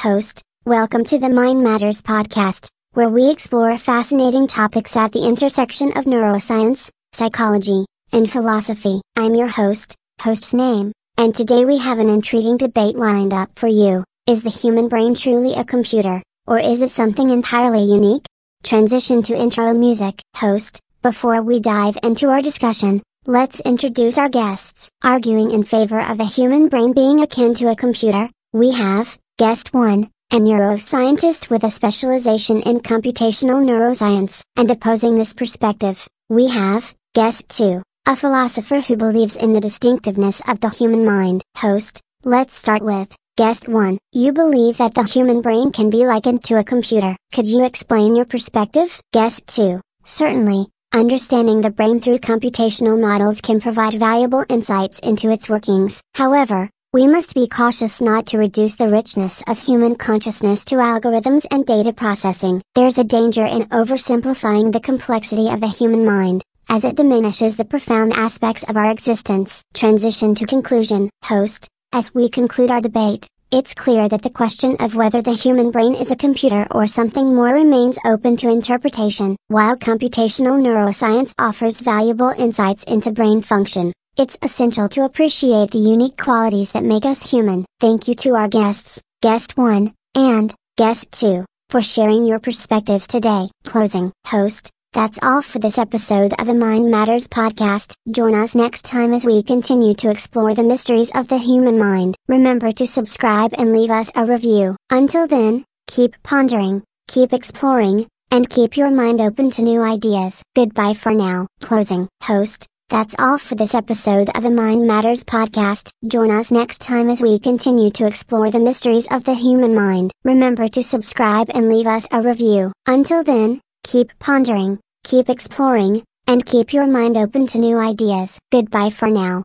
host. Welcome to the Mind Matters podcast, where we explore fascinating topics at the intersection of neuroscience, psychology, and philosophy. I'm your host, host's name, and today we have an intriguing debate lined up for you. Is the human brain truly a computer, or is it something entirely unique? Transition to intro music. Host, before we dive into our discussion, let's introduce our guests. Arguing in favor of the human brain being akin to a computer, we have, guest 1, a neuroscientist with a specialization in computational neuroscience. And opposing this perspective, we have, guest 2, a philosopher who believes in the distinctiveness of the human mind. Host, let's start with, Guest 1. You believe that the human brain can be likened to a computer. Could you explain your perspective? Guest 2. Certainly, understanding the brain through computational models can provide valuable insights into its workings. However, we must be cautious not to reduce the richness of human consciousness to algorithms and data processing. There's a danger in oversimplifying the complexity of the human mind, as it diminishes the profound aspects of our existence. Transition to conclusion. Host, as we conclude our debate, it's clear that the question of whether the human brain is a computer or something more remains open to interpretation. While computational neuroscience offers valuable insights into brain function, it's essential to appreciate the unique qualities that make us human. Thank you to our guests, Guest 1, and Guest 2, for sharing your perspectives today. Closing. Host, that's all for this episode of the Mind Matters podcast. Join us next time as we continue to explore the mysteries of the human mind. Remember to subscribe and leave us a review. Until then, keep pondering, keep exploring, and keep your mind open to new ideas. Goodbye for now. Closing. Host. That's all for this episode of the Mind Matters podcast. Join us next time as we continue to explore the mysteries of the human mind. Remember to subscribe and leave us a review. Until then, Keep pondering, keep exploring, and keep your mind open to new ideas. Goodbye for now.